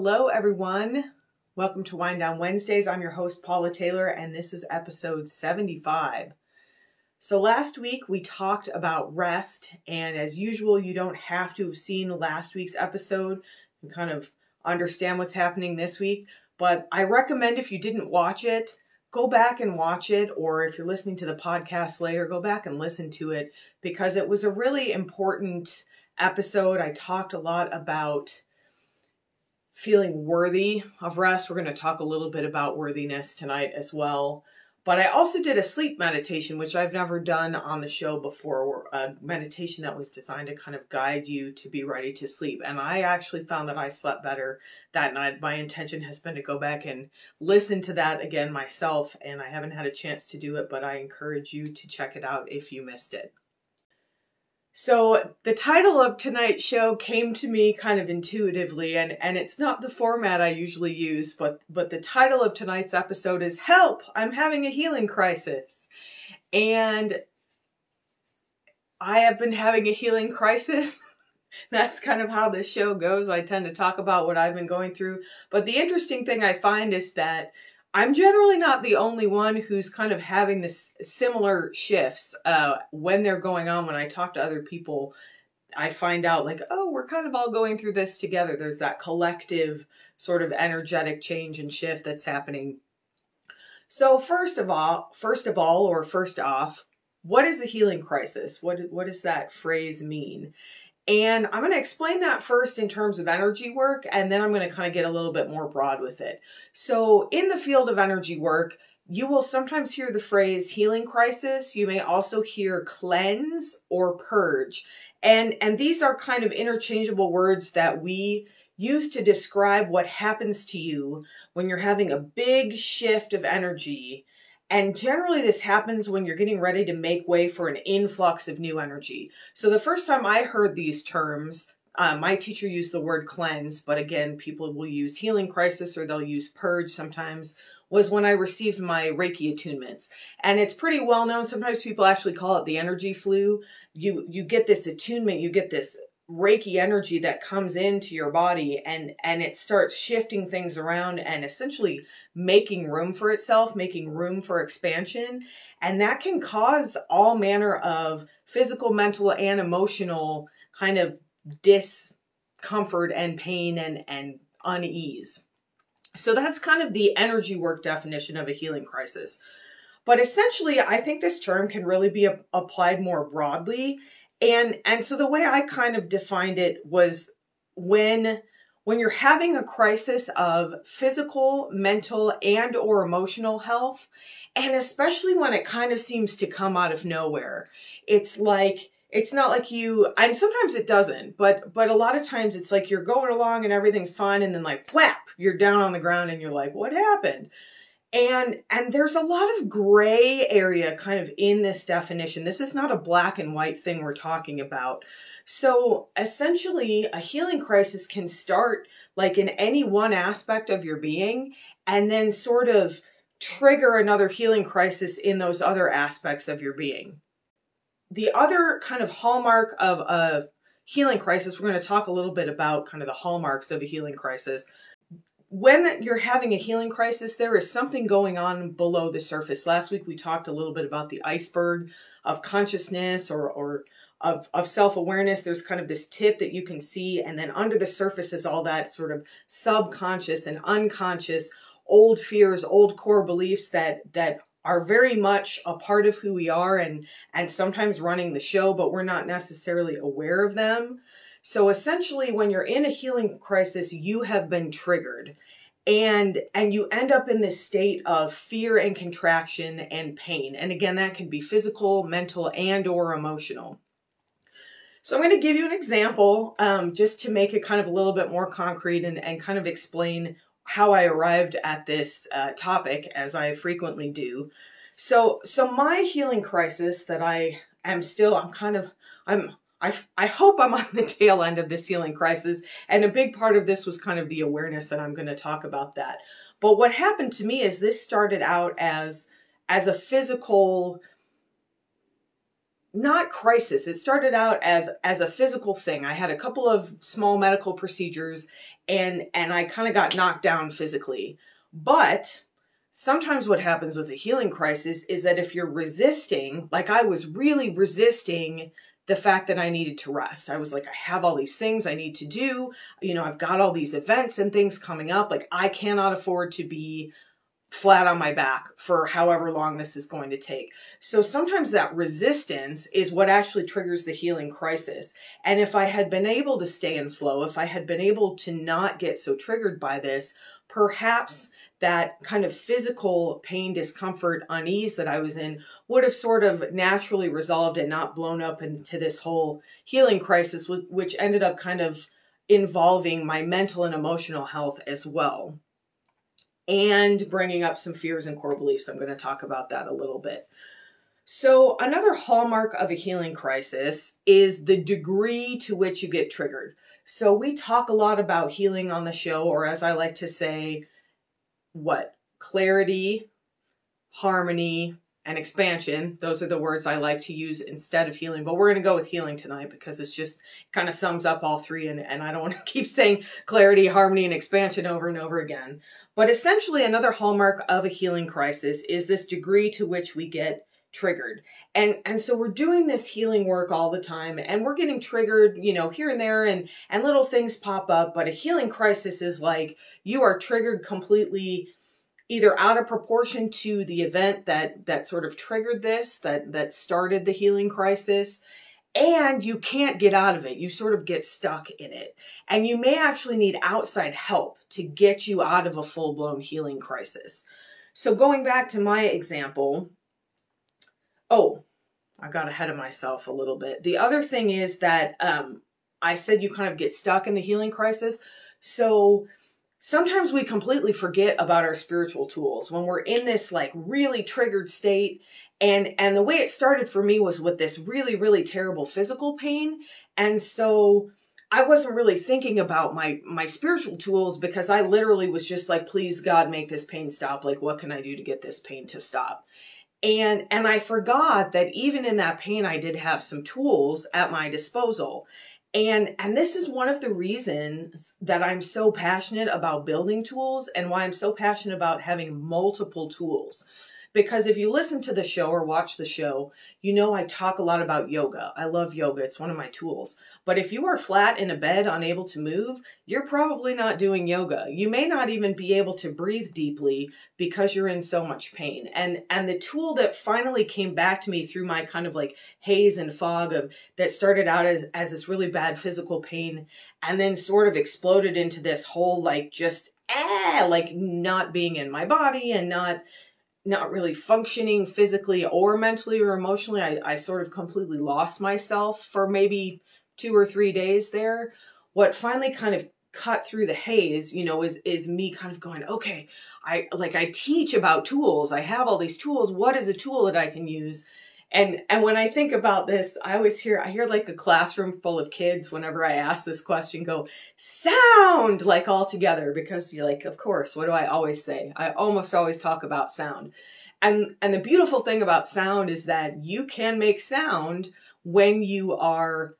Hello, everyone. Welcome to Wind Down Wednesdays. I'm your host, Paula Taylor, and this is episode 75. So, last week we talked about rest, and as usual, you don't have to have seen last week's episode and kind of understand what's happening this week. But I recommend if you didn't watch it, go back and watch it, or if you're listening to the podcast later, go back and listen to it because it was a really important episode. I talked a lot about feeling worthy of rest. We're going to talk a little bit about worthiness tonight as well. But I also did a sleep meditation, which I've never done on the show before, a uh, meditation that was designed to kind of guide you to be ready to sleep. And I actually found that I slept better that night. My intention has been to go back and listen to that again myself, and I haven't had a chance to do it, but I encourage you to check it out if you missed it. So the title of tonight's show came to me kind of intuitively and and it's not the format I usually use but but the title of tonight's episode is help I'm having a healing crisis. And I have been having a healing crisis. That's kind of how this show goes. I tend to talk about what I've been going through, but the interesting thing I find is that I'm generally not the only one who's kind of having this similar shifts uh, when they're going on. When I talk to other people, I find out like, oh, we're kind of all going through this together. There's that collective sort of energetic change and shift that's happening. So first of all, first of all, or first off, what is the healing crisis? What what does that phrase mean? And I'm going to explain that first in terms of energy work, and then I'm going to kind of get a little bit more broad with it. So, in the field of energy work, you will sometimes hear the phrase healing crisis. You may also hear cleanse or purge. And, and these are kind of interchangeable words that we use to describe what happens to you when you're having a big shift of energy and generally, this happens when you're getting ready to make way for an influx of new energy. So, the first time I heard these terms, uh, my teacher used the word cleanse, but again, people will use healing crisis or they'll use purge sometimes, was when I received my Reiki attunements. And it's pretty well known. Sometimes people actually call it the energy flu. You, you get this attunement, you get this reiki energy that comes into your body and and it starts shifting things around and essentially making room for itself making room for expansion. And that can cause all manner of physical mental and emotional kind of discomfort and pain and and unease. So that's kind of the energy work definition of a healing crisis. But essentially i think this term can really be applied more broadly and and so the way I kind of defined it was when when you're having a crisis of physical, mental and or emotional health and especially when it kind of seems to come out of nowhere. It's like it's not like you and sometimes it doesn't but but a lot of times it's like you're going along and everything's fine and then like whap you're down on the ground and you're like what happened and and there's a lot of gray area kind of in this definition. This is not a black and white thing we're talking about. So essentially a healing crisis can start like in any one aspect of your being and then sort of trigger another healing crisis in those other aspects of your being. The other kind of hallmark of a healing crisis we're going to talk a little bit about kind of the hallmarks of a healing crisis when you're having a healing crisis, there is something going on below the surface. Last week we talked a little bit about the iceberg of consciousness or, or of, of self-awareness. There's kind of this tip that you can see, and then under the surface is all that sort of subconscious and unconscious old fears, old core beliefs that that are very much a part of who we are and and sometimes running the show, but we're not necessarily aware of them. So essentially when you're in a healing crisis, you have been triggered and and you end up in this state of fear and contraction and pain. And again, that can be physical, mental, and or emotional. So I'm going to give you an example um, just to make it kind of a little bit more concrete and, and kind of explain how I arrived at this uh, topic as I frequently do. So, so my healing crisis that I am still, I'm kind of, I'm I, I hope I'm on the tail end of this healing crisis. And a big part of this was kind of the awareness, and I'm going to talk about that. But what happened to me is this started out as as a physical not crisis. It started out as as a physical thing. I had a couple of small medical procedures and and I kind of got knocked down physically. But sometimes what happens with a healing crisis is that if you're resisting, like I was really resisting the fact that I needed to rest. I was like, I have all these things I need to do. You know, I've got all these events and things coming up. Like, I cannot afford to be flat on my back for however long this is going to take. So sometimes that resistance is what actually triggers the healing crisis. And if I had been able to stay in flow, if I had been able to not get so triggered by this, perhaps that kind of physical pain, discomfort, unease that I was in would have sort of naturally resolved and not blown up into this whole healing crisis, which ended up kind of involving my mental and emotional health as well. And bringing up some fears and core beliefs. I'm going to talk about that a little bit. So, another hallmark of a healing crisis is the degree to which you get triggered. So, we talk a lot about healing on the show, or as I like to say, what? Clarity, harmony, and expansion. Those are the words I like to use instead of healing. But we're going to go with healing tonight because it's just kind of sums up all three. And, and I don't want to keep saying clarity, harmony, and expansion over and over again. But essentially, another hallmark of a healing crisis is this degree to which we get triggered. And and so we're doing this healing work all the time and we're getting triggered, you know, here and there and and little things pop up, but a healing crisis is like you are triggered completely either out of proportion to the event that that sort of triggered this, that that started the healing crisis, and you can't get out of it. You sort of get stuck in it. And you may actually need outside help to get you out of a full-blown healing crisis. So going back to my example, Oh, I got ahead of myself a little bit. The other thing is that um, I said you kind of get stuck in the healing crisis. So sometimes we completely forget about our spiritual tools when we're in this like really triggered state and and the way it started for me was with this really really terrible physical pain and so I wasn't really thinking about my my spiritual tools because I literally was just like please God make this pain stop like what can I do to get this pain to stop and and i forgot that even in that pain i did have some tools at my disposal. And and this is one of the reasons that i'm so passionate about building tools and why i'm so passionate about having multiple tools because if you listen to the show or watch the show, you know I talk a lot about yoga. I love yoga, it's one of my tools. But if you are flat in a bed, unable to move, you're probably not doing yoga. You may not even be able to breathe deeply because you're in so much pain. And and the tool that finally came back to me through my kind of like haze and fog of that started out as, as this really bad physical pain and then sort of exploded into this whole like just ah like not being in my body and not not really functioning physically or mentally or emotionally. I, I sort of completely lost myself for maybe two or three days there. What finally kind of cut through the haze, you know, is is me kind of going, okay, I like I teach about tools. I have all these tools. What is a tool that I can use? And and when I think about this, I always hear I hear like a classroom full of kids whenever I ask this question go sound like all together because you're like of course what do I always say? I almost always talk about sound. And and the beautiful thing about sound is that you can make sound when you are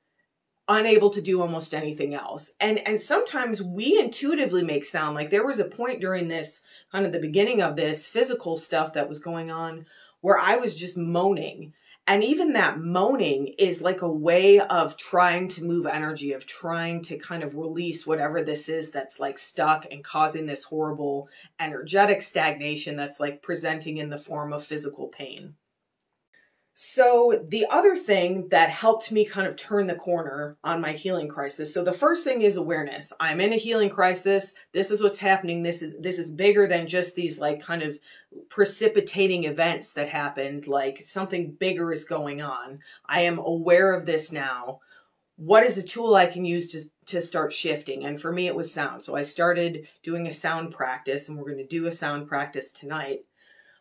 unable to do almost anything else. And and sometimes we intuitively make sound. Like there was a point during this kind of the beginning of this physical stuff that was going on where I was just moaning. And even that moaning is like a way of trying to move energy, of trying to kind of release whatever this is that's like stuck and causing this horrible energetic stagnation that's like presenting in the form of physical pain. So, the other thing that helped me kind of turn the corner on my healing crisis. So, the first thing is awareness. I'm in a healing crisis. This is what's happening. This is this is bigger than just these like kind of precipitating events that happened. Like something bigger is going on. I am aware of this now. What is a tool I can use to to start shifting? And for me it was sound. So, I started doing a sound practice and we're going to do a sound practice tonight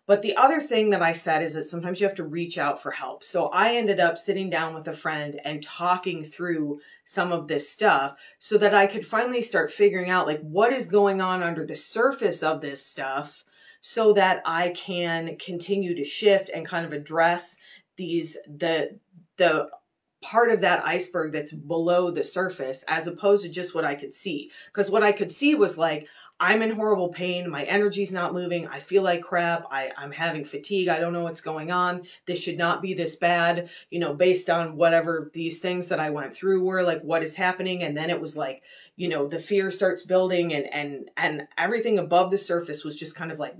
but the other thing that I said is that sometimes you have to reach out for help. So I ended up sitting down with a friend and talking through some of this stuff so that I could finally start figuring out like what is going on under the surface of this stuff so that I can continue to shift and kind of address these the the part of that iceberg that's below the surface as opposed to just what I could see. Because what I could see was like, I'm in horrible pain. My energy's not moving. I feel like crap. I, I'm having fatigue. I don't know what's going on. This should not be this bad, you know, based on whatever these things that I went through were like, what is happening? And then it was like, you know, the fear starts building and, and, and everything above the surface was just kind of like.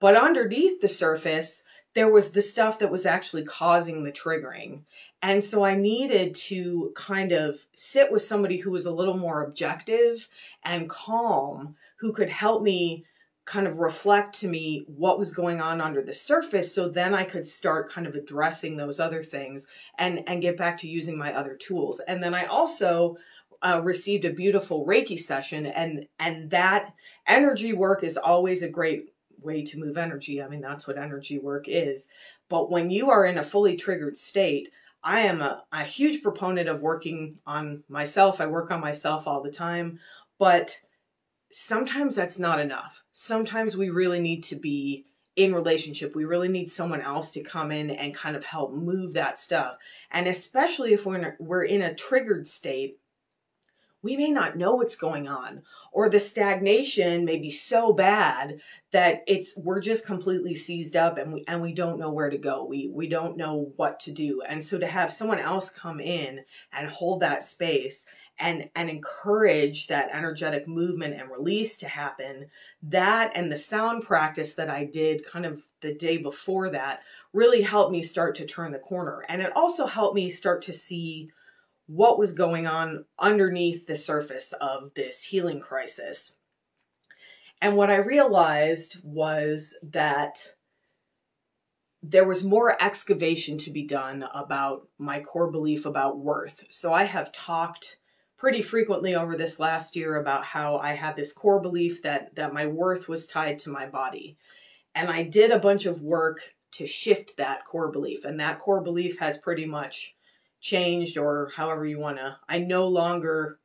But underneath the surface, there was the stuff that was actually causing the triggering. And so I needed to kind of sit with somebody who was a little more objective and calm, who could help me kind of reflect to me what was going on under the surface so then I could start kind of addressing those other things and and get back to using my other tools. And then I also uh, received a beautiful Reiki session and and that energy work is always a great way to move energy. I mean, that's what energy work is. But when you are in a fully triggered state, I am a, a huge proponent of working on myself. I work on myself all the time, but sometimes that's not enough. Sometimes we really need to be in relationship. We really need someone else to come in and kind of help move that stuff. And especially if we're in a, we're in a triggered state, we may not know what's going on or the stagnation may be so bad that it's we're just completely seized up and we and we don't know where to go. We we don't know what to do. And so to have someone else come in and hold that space and and encourage that energetic movement and release to happen that and the sound practice that I did kind of the day before that really helped me start to turn the corner. And it also helped me start to see what was going on underneath the surface of this healing crisis. And what I realized was that there was more excavation to be done about my core belief about worth. So I have talked pretty frequently over this last year about how I had this core belief that that my worth was tied to my body. And I did a bunch of work to shift that core belief and that core belief has pretty much changed or however you want to. I no longer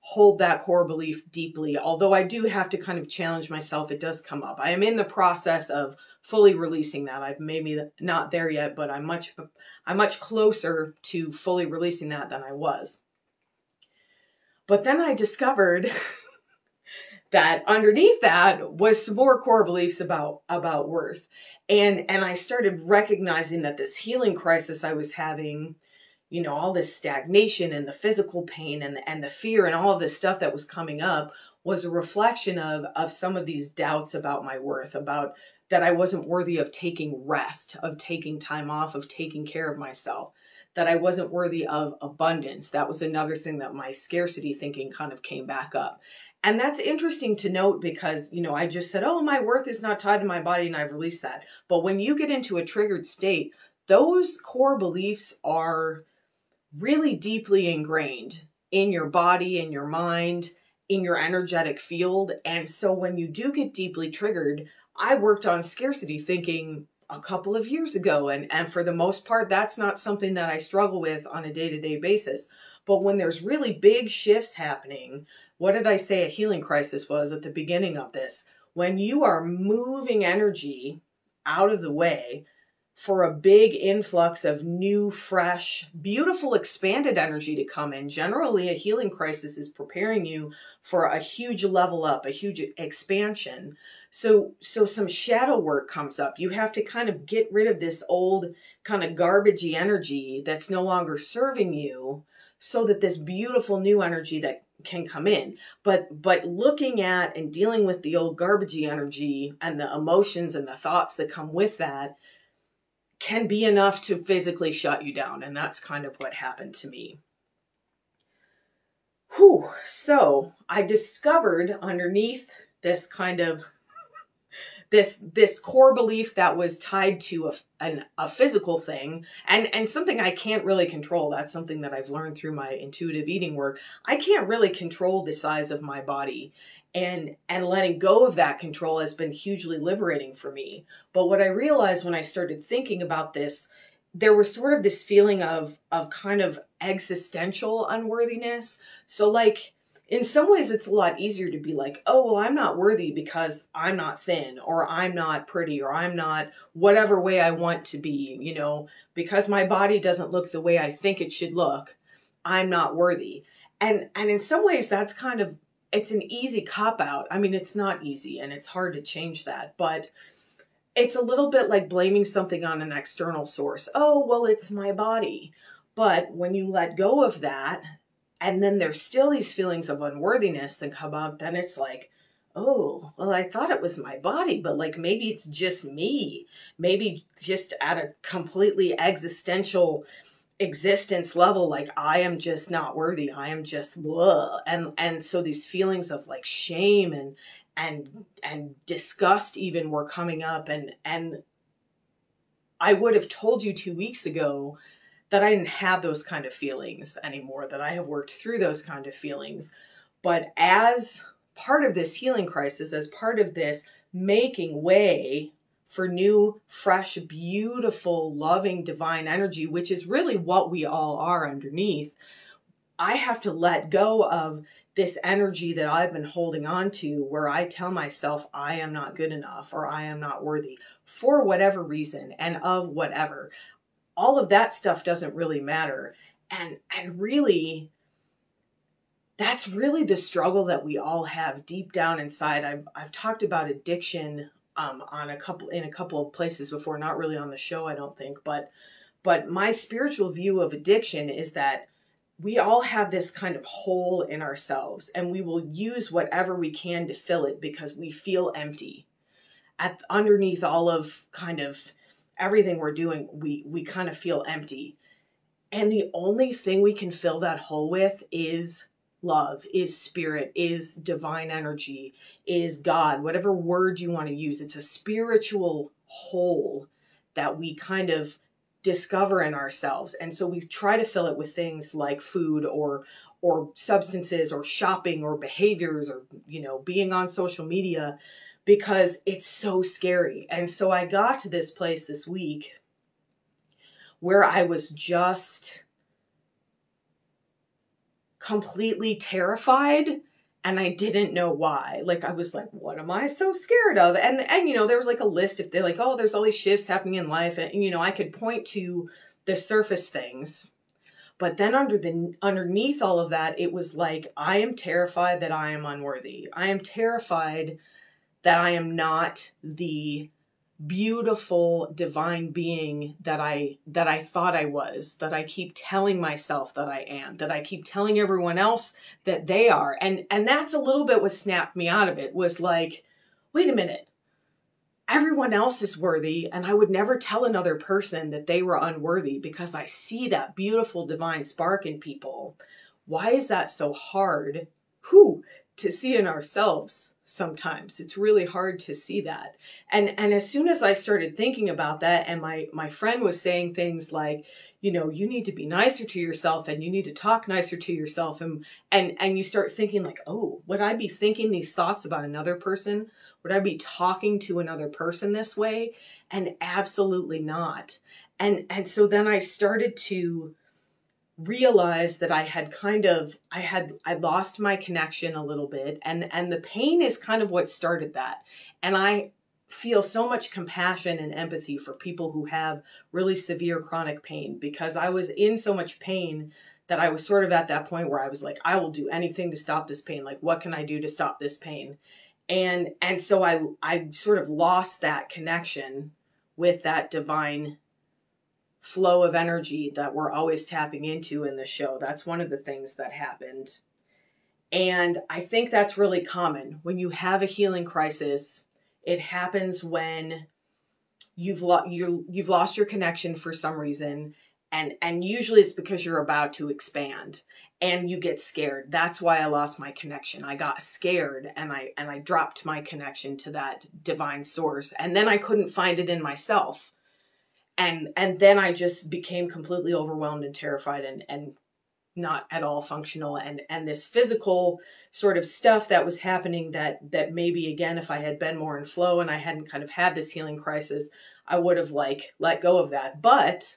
hold that core belief deeply, although I do have to kind of challenge myself. It does come up. I am in the process of fully releasing that. I've maybe not there yet, but I'm much I'm much closer to fully releasing that than I was. But then I discovered that underneath that was some more core beliefs about about worth. And and I started recognizing that this healing crisis I was having you know all this stagnation and the physical pain and the, and the fear and all of this stuff that was coming up was a reflection of of some of these doubts about my worth about that I wasn't worthy of taking rest of taking time off of taking care of myself that I wasn't worthy of abundance that was another thing that my scarcity thinking kind of came back up and that's interesting to note because, you know, I just said, oh, my worth is not tied to my body and I've released that. But when you get into a triggered state, those core beliefs are really deeply ingrained in your body, in your mind, in your energetic field. And so when you do get deeply triggered, I worked on scarcity thinking a couple of years ago. And, and for the most part, that's not something that I struggle with on a day to day basis. But when there's really big shifts happening, what did I say a healing crisis was at the beginning of this? When you are moving energy out of the way, for a big influx of new, fresh, beautiful, expanded energy to come in. Generally, a healing crisis is preparing you for a huge level up, a huge expansion. So, so some shadow work comes up. You have to kind of get rid of this old kind of garbagey energy that's no longer serving you so that this beautiful new energy that can come in but but looking at and dealing with the old garbagey energy and the emotions and the thoughts that come with that can be enough to physically shut you down. And that's kind of what happened to me. Whew. So I discovered underneath this kind of this this core belief that was tied to a, an, a physical thing and and something I can't really control. That's something that I've learned through my intuitive eating work. I can't really control the size of my body and and letting go of that control has been hugely liberating for me. But what i realized when i started thinking about this there was sort of this feeling of of kind of existential unworthiness. So like in some ways it's a lot easier to be like oh well i'm not worthy because i'm not thin or i'm not pretty or i'm not whatever way i want to be you know? Because my body doesn't look the way i think it should look i'm not worthy. And and in some ways that's kind of it's an easy cop out. I mean it's not easy and it's hard to change that but it's a little bit like blaming something on an external source. Oh well it's my body. But when you let go of that and then there's still these feelings of unworthiness that come up, then it's like, oh, well, I thought it was my body, but like maybe it's just me. Maybe just at a completely existential existence level, like I am just not worthy. I am just blah. And and so these feelings of like shame and and and disgust even were coming up and and I would have told you two weeks ago that I didn't have those kind of feelings anymore, that I have worked through those kind of feelings. But as part of this healing crisis, as part of this making way for new, fresh, beautiful, loving, divine energy, which is really what we all are underneath, I have to let go of this energy that I've been holding on to where I tell myself I am not good enough or I am not worthy for whatever reason and of whatever all of that stuff doesn't really matter. And and really that's really the struggle that we all have deep down inside. I've I've talked about addiction um, on a couple in a couple of places before, not really on the show, I don't think, but but my spiritual view of addiction is that we all have this kind of hole in ourselves and we will use whatever we can to fill it because we feel empty at underneath all of kind of everything we're doing, we we kind of feel empty. And the only thing we can fill that hole with is love, is spirit, is divine energy, is God, whatever word you want to use. It's a spiritual hole that we kind of discover in ourselves. And so we try to fill it with things like food or or substances or shopping or behaviors or you know being on social media because it's so scary. And so I got to this place this week where I was just completely terrified and I didn't know why. Like I was like, what am I so scared of? And and you know, there was like a list if they're like, oh, there's all these shifts happening in life, and you know, I could point to the surface things. But then under the underneath all of that, it was like, I am terrified that I am unworthy. I am terrified that I am not the beautiful divine being that I that I thought I was that I keep telling myself that I am that I keep telling everyone else that they are. And and that's a little bit what snapped me out of it was like wait a minute. Everyone else is worthy and I would never tell another person that they were unworthy because I see that beautiful divine spark in people. Why is that so hard? Who to see in ourselves sometimes. It's really hard to see that. And and as soon as i started thinking about that and my my friend was saying things like you know you need to be nicer to yourself and you need to talk nicer to yourself and and and you start thinking like oh would i be thinking these thoughts about another person? Would i be talking to another person this way? And absolutely not. And and so then i started to realized that I had kind of I had I lost my connection a little bit and and the pain is kind of what started that. And I feel so much compassion and empathy for people who have really severe chronic pain because I was in so much pain that I was sort of at that point where I was like I will do anything to stop this pain. Like what can I do to stop this pain? And and so I I sort of lost that connection with that divine flow of energy that we're always tapping into in the show. That's one of the things that happened. And I think that's really common. When you have a healing crisis, it happens when you've lo- you you've lost your connection for some reason and and usually it's because you're about to expand and you get scared that's why i lost my connection i got scared and i and i dropped my connection to that divine source and then i couldn't find it in myself and and then I just became completely overwhelmed and terrified and and not at all functional. And and this physical sort of stuff that was happening that that maybe again if I had been more in flow and I hadn't kind of had this healing crisis I would have like let go of that. But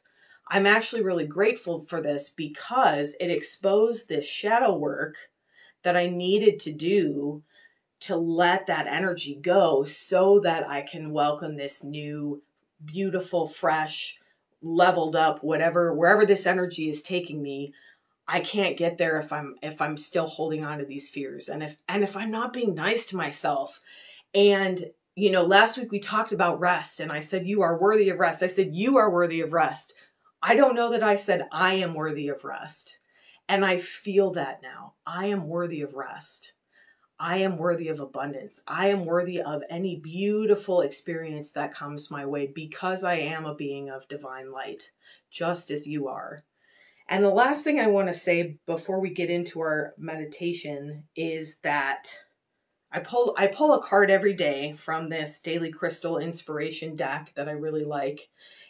I'm actually really grateful for this because it exposed this shadow work that I needed to do to let that energy go so that I can welcome this new, beautiful, fresh, leveled up, whatever, wherever this energy is taking me. I can't get there if I'm if I'm still holding on to these fears and if and if I'm not being nice to myself. And you know, last week we talked about rest and I said you are worthy of rest. I said you are worthy of rest. I don't know that I said I am worthy of rest. And I feel that now. I am worthy of rest. I am worthy of abundance. I am worthy of any beautiful experience that comes my way because I am a being of divine light, just as you are. And the last thing I want to say before we get into our meditation is that I pull I pull a card every day from this daily crystal inspiration deck that I really like.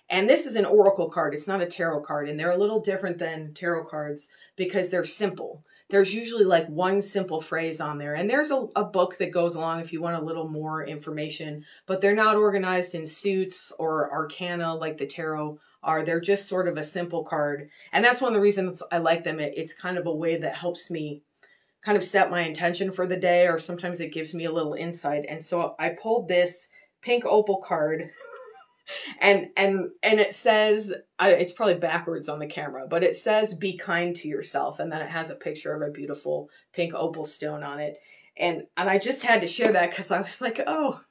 And this is an oracle card. It's not a tarot card and they're a little different than tarot cards because they're simple. There's usually like one simple phrase on there. And there's a, a book that goes along if you want a little more information, but they're not organized in suits or arcana like the tarot are. They're just sort of a simple card. And that's one of the reasons I like them. It, it's kind of a way that helps me kind of set my intention for the day, or sometimes it gives me a little insight. And so I pulled this pink opal card. and and and it says it's probably backwards on the camera but it says be kind to yourself and then it has a picture of a beautiful pink opal stone on it. And and i just had to share that because i was like oh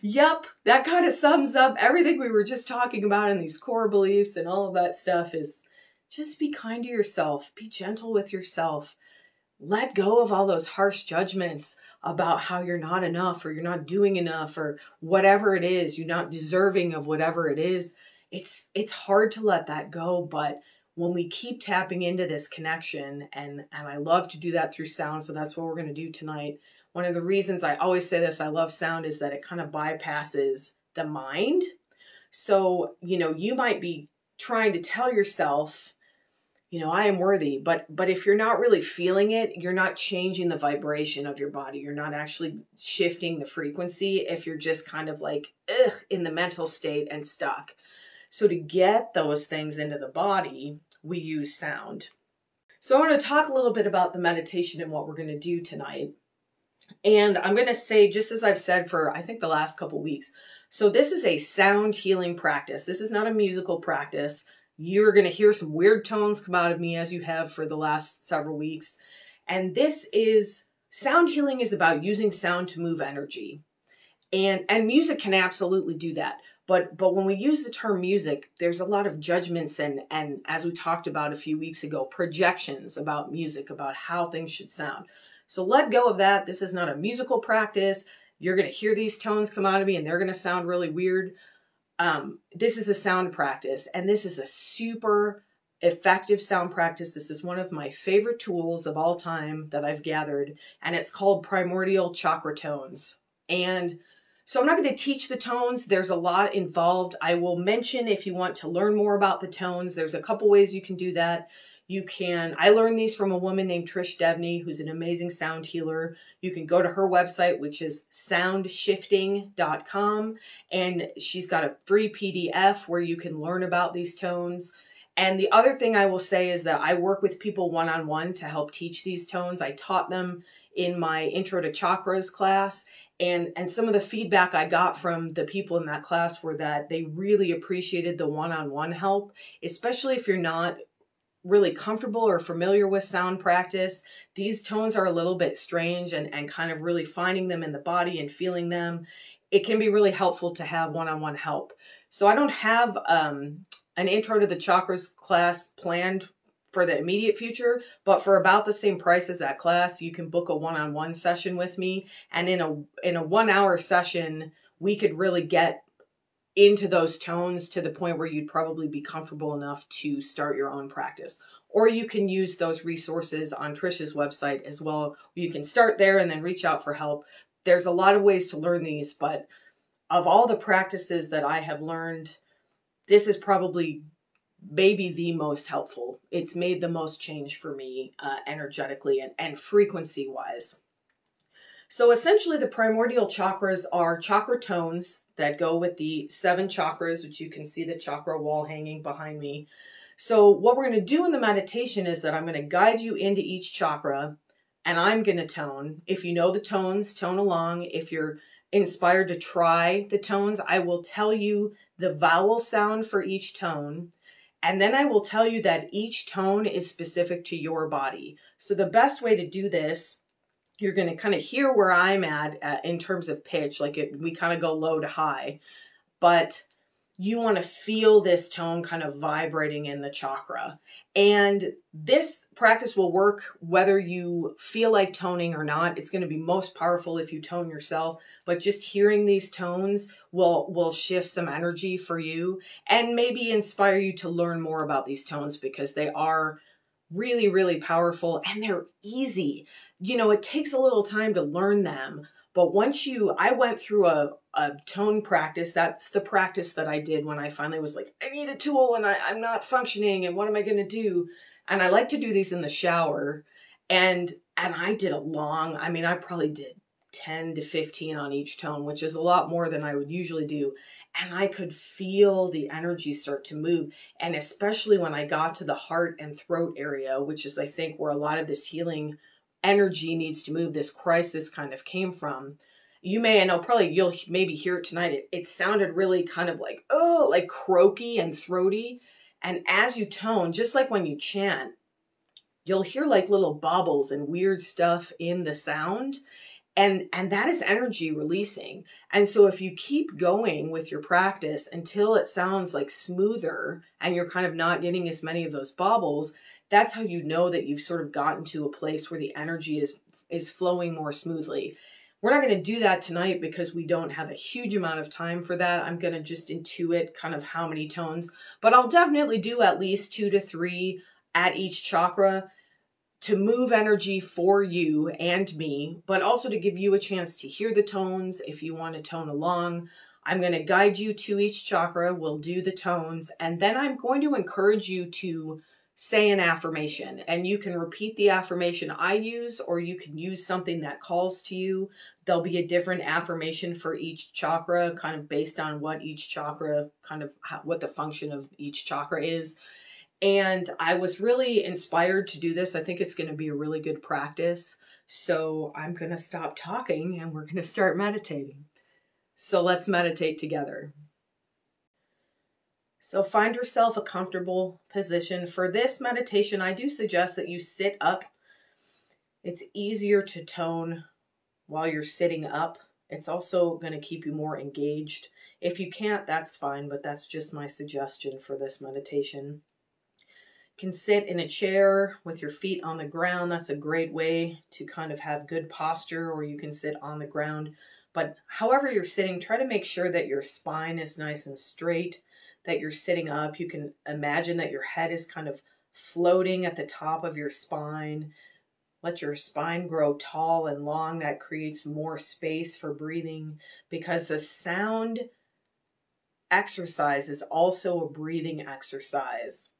yep that kind of sums up everything we were just talking about in these core beliefs and all of that stuff is just be kind to yourself be gentle with yourself let go of all those harsh judgments about how you're not enough or you're not doing enough or whatever it is you're not deserving of whatever it is it's it's hard to let that go. But when we keep tapping into this connection and and I love to do that through sound so that's what we're going to do tonight. One of the reasons I always say this I love sound is that it kind of bypasses the mind. So you know you might be trying to tell yourself you know i am worthy but but if you're not really feeling it you're not changing the vibration of your body. You're not actually shifting the frequency if you're just kind of like ugh, in the mental state and stuck. So to get those things into the body we use sound. So i want to talk a little bit about the meditation and what we're going to do tonight. And i'm going to say just as i've said for i think the last couple weeks so this is a sound healing practice. This is not a musical practice you're going to hear some weird tones come out of me as you have for the last several weeks. And this is sound healing is about using sound to move energy. And and music can absolutely do that. But but when we use the term music, there's a lot of judgments and and as we talked about a few weeks ago, projections about music, about how things should sound. So let go of that. This is not a musical practice. You're going to hear these tones come out of me and they're going to sound really weird um, this is a sound practice, and this is a super effective sound practice. This is one of my favorite tools of all time that I've gathered, and it's called Primordial Chakra Tones. And so I'm not going to teach the tones. There's a lot involved. I will mention if you want to learn more about the tones, there's a couple ways you can do that. You can, I learned these from a woman named Trish Devney, who's an amazing sound healer. You can go to her website, which is soundshifting.com, and she's got a free PDF where you can learn about these tones. And the other thing I will say is that I work with people one on one to help teach these tones. I taught them in my Intro to Chakras class. And, and some of the feedback I got from the people in that class were that they really appreciated the one on one help, especially if you're not really comfortable or familiar with sound practice, these tones are a little bit strange and, and kind of really finding them in the body and feeling them. It can be really helpful to have one on one help. So I don't have um, an intro to the chakras class planned for the immediate future, but for about the same price as that class, you can book a one-on-one session with me. And in a in a one hour session, we could really get into those tones to the point where you'd probably be comfortable enough to start your own practice. Or you can use those resources on Trisha's website as well. You can start there and then reach out for help. There's a lot of ways to learn these, but of all the practices that I have learned, this is probably maybe the most helpful. It's made the most change for me uh, energetically and, and frequency wise. So essentially the primordial chakras are chakra tones that go with the seven chakras, which you can see the chakra wall hanging behind me. So what we're going to do in the meditation is that I'm going to guide you into each chakra and I'm going to tone. If you know the tones, tone along. If you're inspired to try the tones, I will tell you the vowel sound for each tone. And then I will tell you that each tone is specific to your body. So the best way to do this, you're going to kind of hear where I'm at uh, in terms of pitch. Like it, we kind of go low to high. But you want to feel this tone kind of vibrating in the chakra. And this practice will work whether you feel like toning or not. It's going to be most powerful if you tone yourself, but just hearing these tones will will shift some energy for you and maybe inspire you to learn more about these tones because they are really really powerful and they're easy. You know, it takes a little time to learn them, but once you, I went through a, a tone practice. That's the practice that I did when I finally was like, I need a tool and I, I'm not functioning and what am I going to do? And I like to do these in the shower. And, and I did a long, I mean, I probably did 10 to 15 on each tone, which is a lot more than I would usually do. And I could feel the energy start to move. And especially when I got to the heart and throat area, which is, I think, where a lot of this healing energy needs to move, this crisis kind of came from. You may, I know probably you'll maybe hear it tonight. It, it sounded really kind of like, oh, like croaky and throaty. And as you tone, just like when you chant, you'll hear like little bobbles and weird stuff in the sound and and that is energy releasing and so if you keep going with your practice until it sounds like smoother and you're kind of not getting as many of those bobbles that's how you know that you've sort of gotten to a place where the energy is is flowing more smoothly. We're not going to do that tonight because we don't have a huge amount of time for that. I'm going to just intuit kind of how many tones, but I'll definitely do at least 2 to 3 at each chakra to move energy for you and me, but also to give you a chance to hear the tones if you want to tone along. I'm going to guide you to each chakra. We'll do the tones, and then I'm going to encourage you to say an affirmation and you can repeat the affirmation I use or you can use something that calls to you. There'll be a different affirmation for each chakra kind of based on what each chakra kind of what the function of each chakra is. And I was really inspired to do this. I think it's going to be a really good practice. So I'm going to stop talking and we're going to start meditating. So let's meditate together. So find yourself a comfortable position. For this meditation, I do suggest that you sit up. It's easier to tone while you're sitting up. It's also going to keep you more engaged. If you can't, that's fine, but that's just my suggestion for this meditation. Can sit in a chair with your feet on the ground. That's a great way to kind of have good posture, or you can sit on the ground. But however you're sitting, try to make sure that your spine is nice and straight that you're sitting up. You can imagine that your head is kind of floating at the top of your spine. Let your spine grow tall and long. That creates more space for breathing because the sound exercise is also a breathing exercise.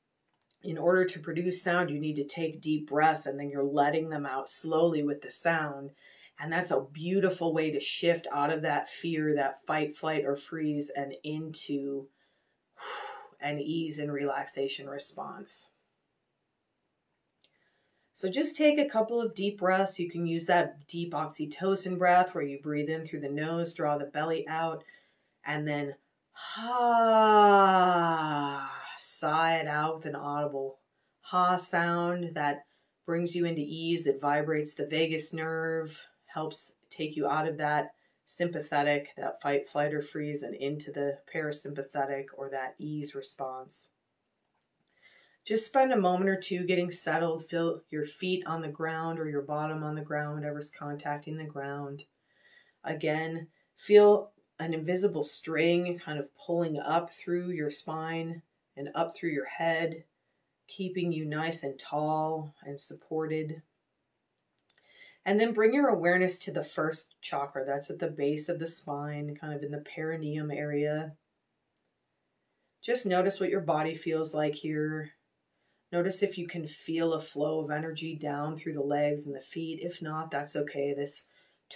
In order to produce sound, you need to take deep breaths and then you're letting them out slowly with the sound. And that's a beautiful way to shift out of that fear, that fight, flight, or freeze, and into an ease and relaxation response. So just take a couple of deep breaths. You can use that deep oxytocin breath where you breathe in through the nose, draw the belly out, and then ha, sigh it out with an audible ha sound that brings you into ease, that vibrates the vagus nerve, helps take you out of that sympathetic, that fight, flight, or freeze, and into the parasympathetic or that ease response. Just spend a moment or two getting settled. Feel your feet on the ground or your bottom on the ground, whatever's contacting the ground. Again, feel an invisible string kind of pulling up through your spine and up through your head, keeping you nice and tall and supported. And then bring your awareness to the first chakra. That's at the base of the spine, kind of in the perineum area. Just notice what your body feels like here. Notice if you can feel a flow of energy down through the legs and the feet. If not, that's okay. This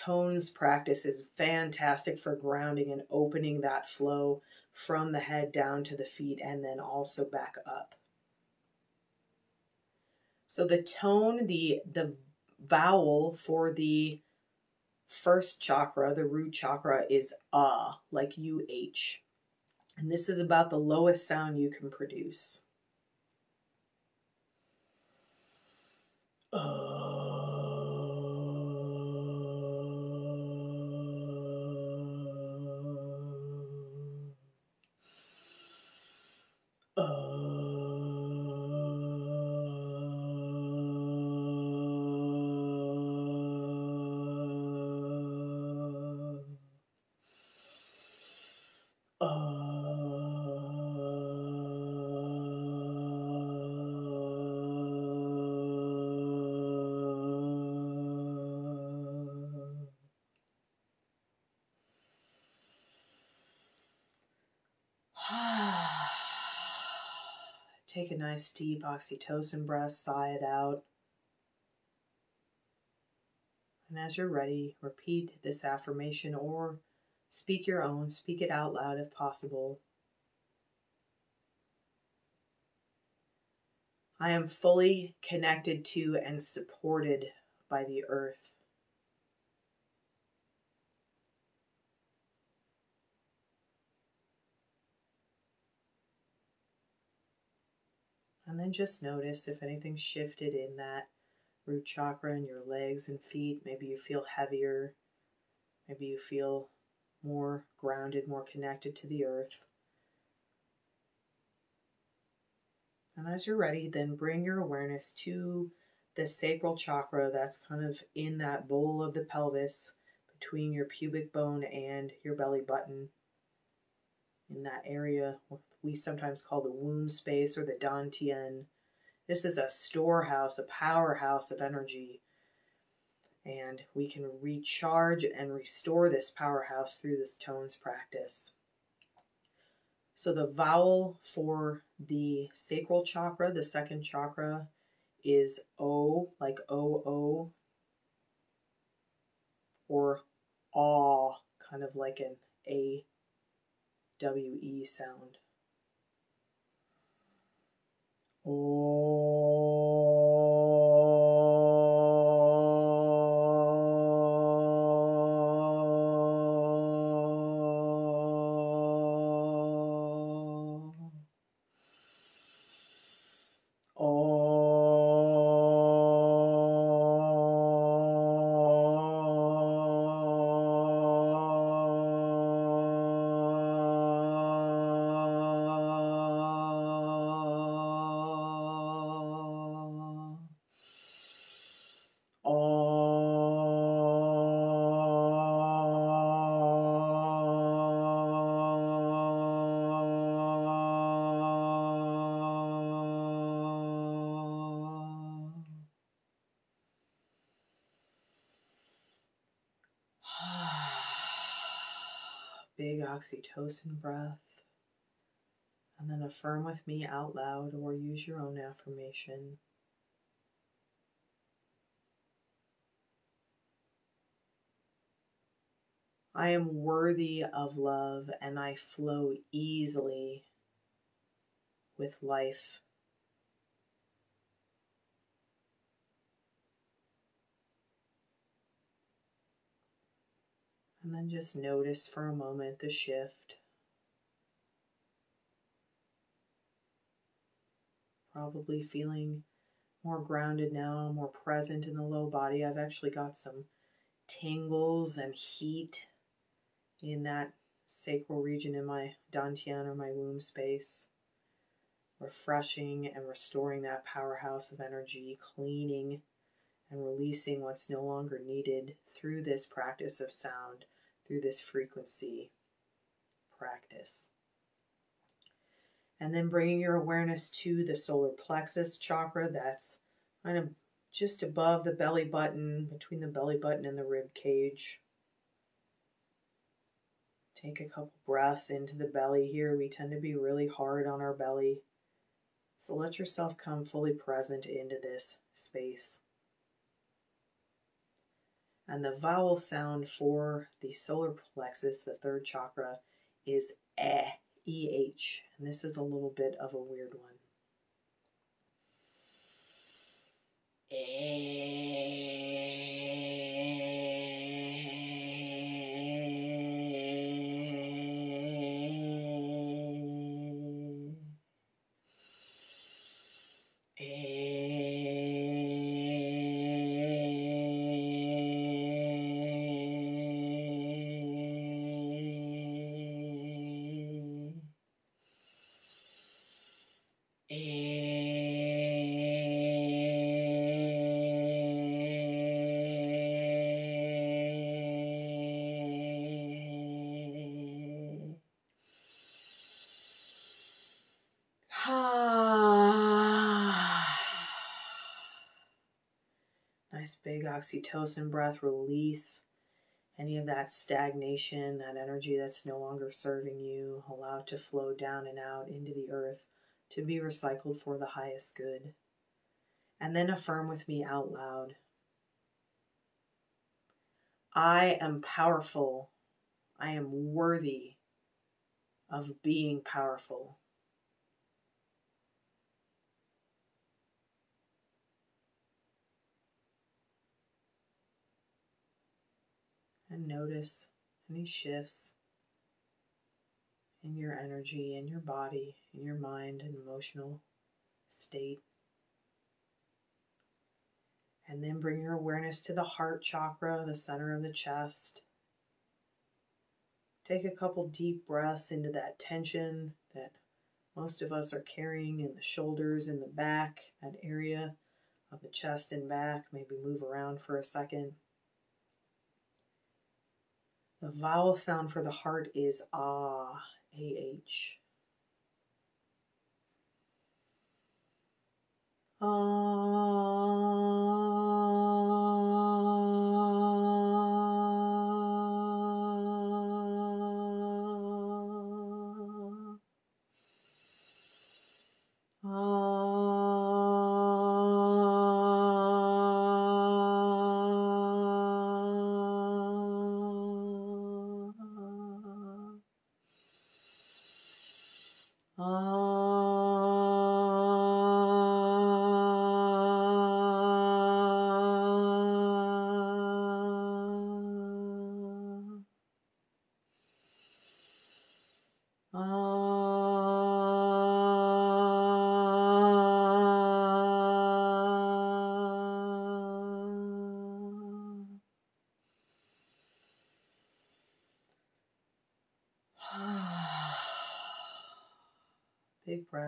tones practice is fantastic for grounding and opening that flow from the head down to the feet and then also back up. So the tone, the the vowel for the first chakra, the root chakra, is uh, like UH. And this is about the lowest sound you can produce. Uh. Take a nice deep oxytocin breath, sigh it out. And as you're ready, repeat this affirmation or speak your own, speak it out loud if possible. I am fully connected to and supported by the earth. And then just notice if anything shifted in that root chakra in your legs and feet. Maybe you feel heavier. Maybe you feel more grounded, more connected to the earth. And as you're ready, then bring your awareness to the sacral chakra that's kind of in that bowl of the pelvis between your pubic bone and your belly button. In that area we sometimes call the womb space or the dantian. This is a storehouse, a powerhouse of energy. And we can recharge and restore this powerhouse through this tones practice. So the vowel for the sacral chakra, the second chakra, is O, like O O, or aw, kind of like an A W E sound. Big oxytocin breath. And then affirm with me out loud or use your own affirmation. I am worthy of love and I flow easily with life. And then just notice for a moment the shift. Probably feeling more grounded now, more present in the low body. I've actually got some tingles and heat in that sacral region in my dantian or my womb space. Refreshing and restoring that powerhouse of energy, cleaning and releasing what's no longer needed through this practice of sound through this frequency practice. And then bringing your awareness to the solar plexus chakra that's kind of just above the belly button, between the belly button and the rib cage. Take a couple breaths into the belly here. We tend to be really hard on our belly. So let yourself come fully present into this space. And the vowel sound for the solar plexus, the third chakra, is eh, E-H. And this is a little bit of a weird one. nice oxytocin breath, release any of that stagnation, that energy that's no longer serving you. Allow it to flow down and out into the earth to be recycled for the highest good. And then affirm with me out loud I am powerful. I am worthy of being powerful. And notice any shifts in your energy, in your body, in your mind and emotional state. And then bring your awareness to the heart chakra, the center of the chest. Take a couple deep breaths into that tension that most of us are carrying in the shoulders, in the back, that area of the chest and back. Maybe move around for a second. The vowel sound for the heart is ah, A-H. Big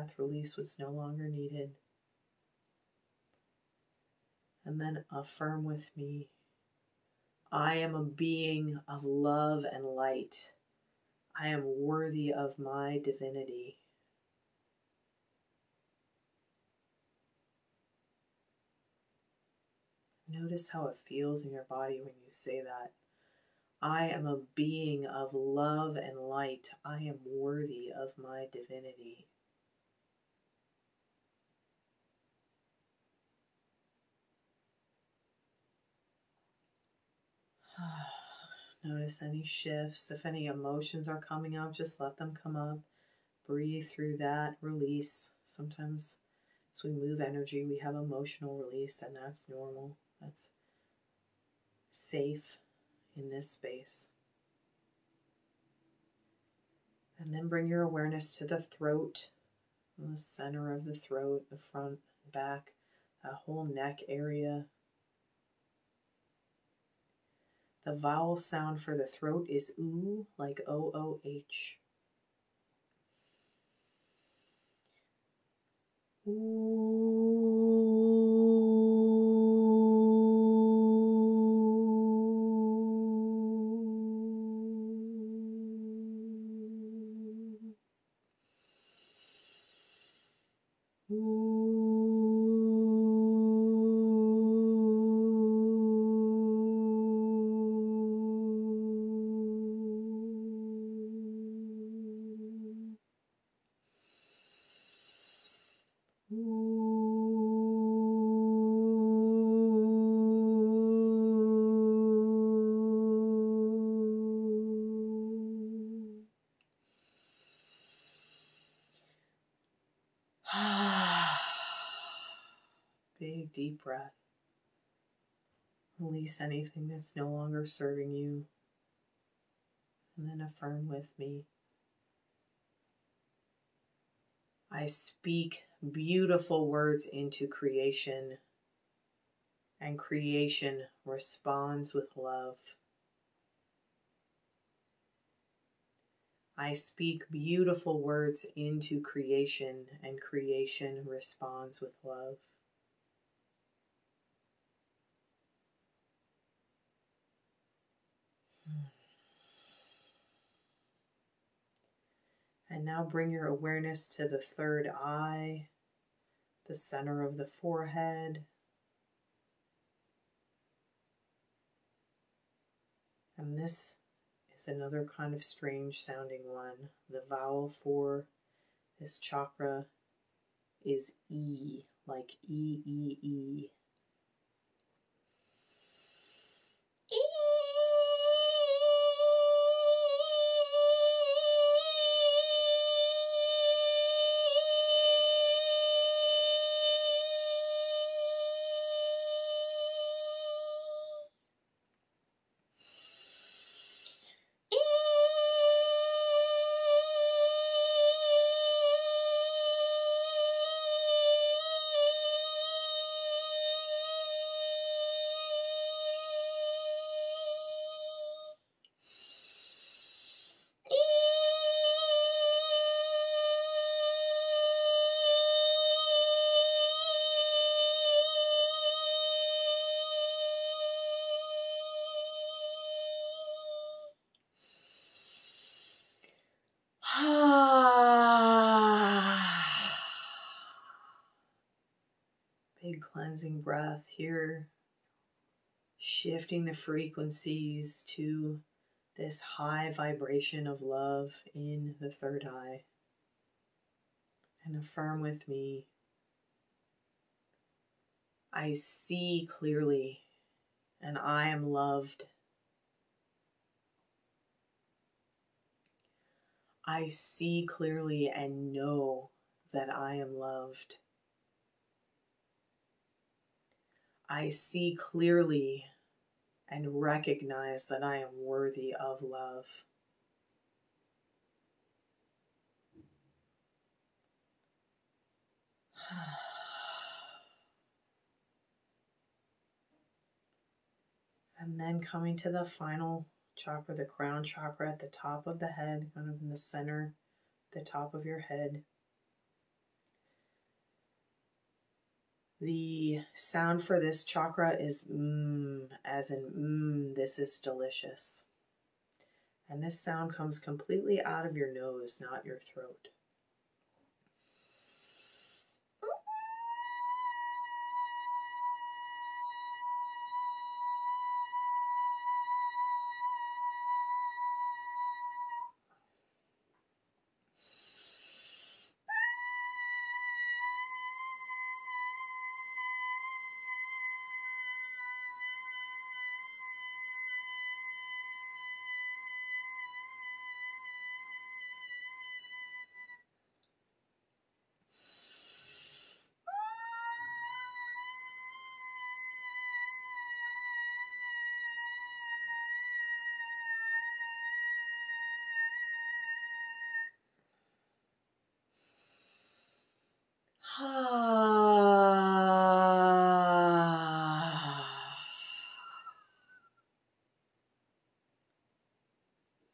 breath, release what's no longer needed. And then affirm with me I am a being of love and light. I am worthy of my divinity. Notice how it feels in your body when you say that. I am a being of love and light. I am worthy of my divinity. Notice any shifts. If any emotions are coming up, just let them come up. Breathe through that, release. Sometimes as we move energy, we have emotional release, and that's normal. That's safe in this space. And then bring your awareness to the throat, the center of the throat, the front, back, that whole neck area. The vowel sound for the throat is oo, like O O H. Ooh. Release anything that's no longer serving you. And then affirm with me. I speak beautiful words into creation, and creation responds with love. I speak beautiful words into creation, and creation responds with love. And now bring your awareness to the third eye, the center of the forehead. And this is another kind of strange sounding one. The vowel for this chakra is E, like E, E, E. Big cleansing breath here, shifting the frequencies to this high vibration of love in the third eye. And affirm with me I see clearly and I am loved. I see clearly and know that I am loved. I see clearly and recognize that I am worthy of love. And then coming to the final chakra, the crown chakra at the top of the head, kind of in the center, the top of your head. The sound for this chakra is mmm, as in mmm, this is delicious. And this sound comes completely out of your nose, not your throat.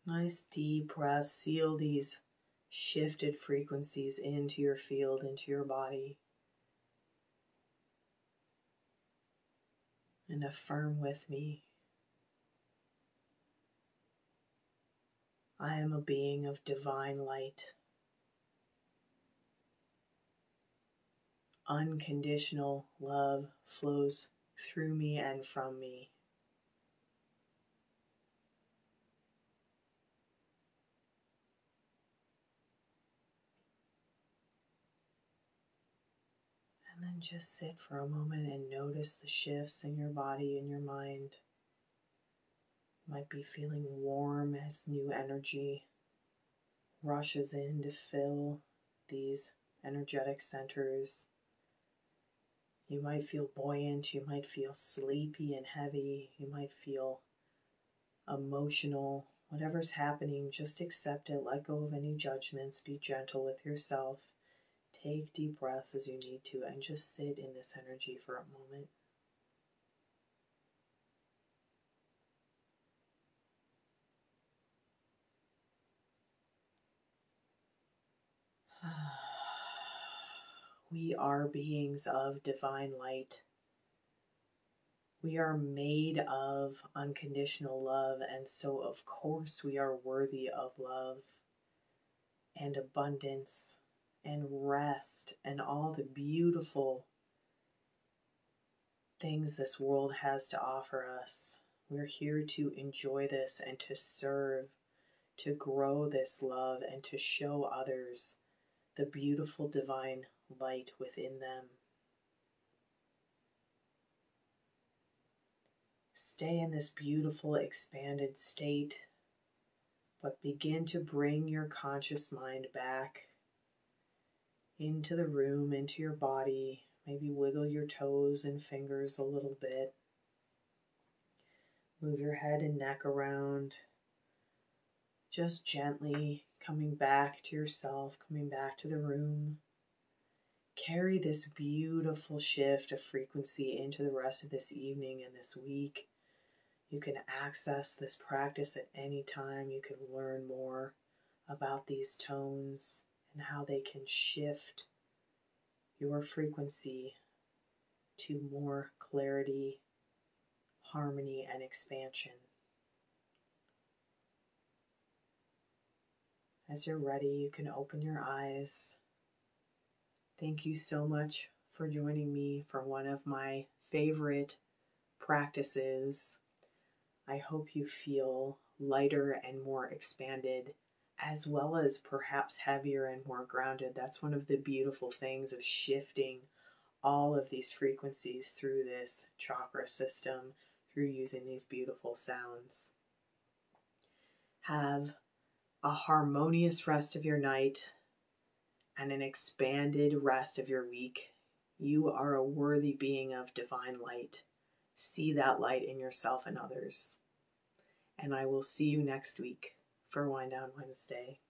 nice deep breath. Seal these shifted frequencies into your field, into your body. And affirm with me. I am a being of divine light. Unconditional love flows through me and from me. And then just sit for a moment and notice the shifts in your body and your mind. You might be feeling warm as new energy rushes in to fill these energetic centers. You might feel buoyant, you might feel sleepy and heavy, you might feel emotional. Whatever's happening, just accept it, let go of any judgments, be gentle with yourself. Take deep breaths as you need to, and just sit in this energy for a moment. We are beings of divine light. We are made of unconditional love, and so, of course, we are worthy of love and abundance and rest and all the beautiful things this world has to offer us. We're here to enjoy this and to serve, to grow this love, and to show others the beautiful divine light within them. Stay in this beautiful expanded state, but begin to bring your conscious mind back into the room, into your body. Maybe wiggle your toes and fingers a little bit. Move your head and neck around. Just gently coming back to yourself, coming back to the room carry this beautiful shift of frequency into the rest of this evening and this week. You can access this practice at any time. You can learn more about these tones and how they can shift your frequency to more clarity, harmony, and expansion. As you're ready, you can open your eyes Thank you so much for joining me for one of my favorite practices. I hope you feel lighter and more expanded, as well as perhaps heavier and more grounded. That's one of the beautiful things of shifting all of these frequencies through this chakra system through using these beautiful sounds. Have a harmonious rest of your night and an expanded rest of your week. You are a worthy being of divine light. See that light in yourself and others. And I will see you next week for Wind Down Wednesday.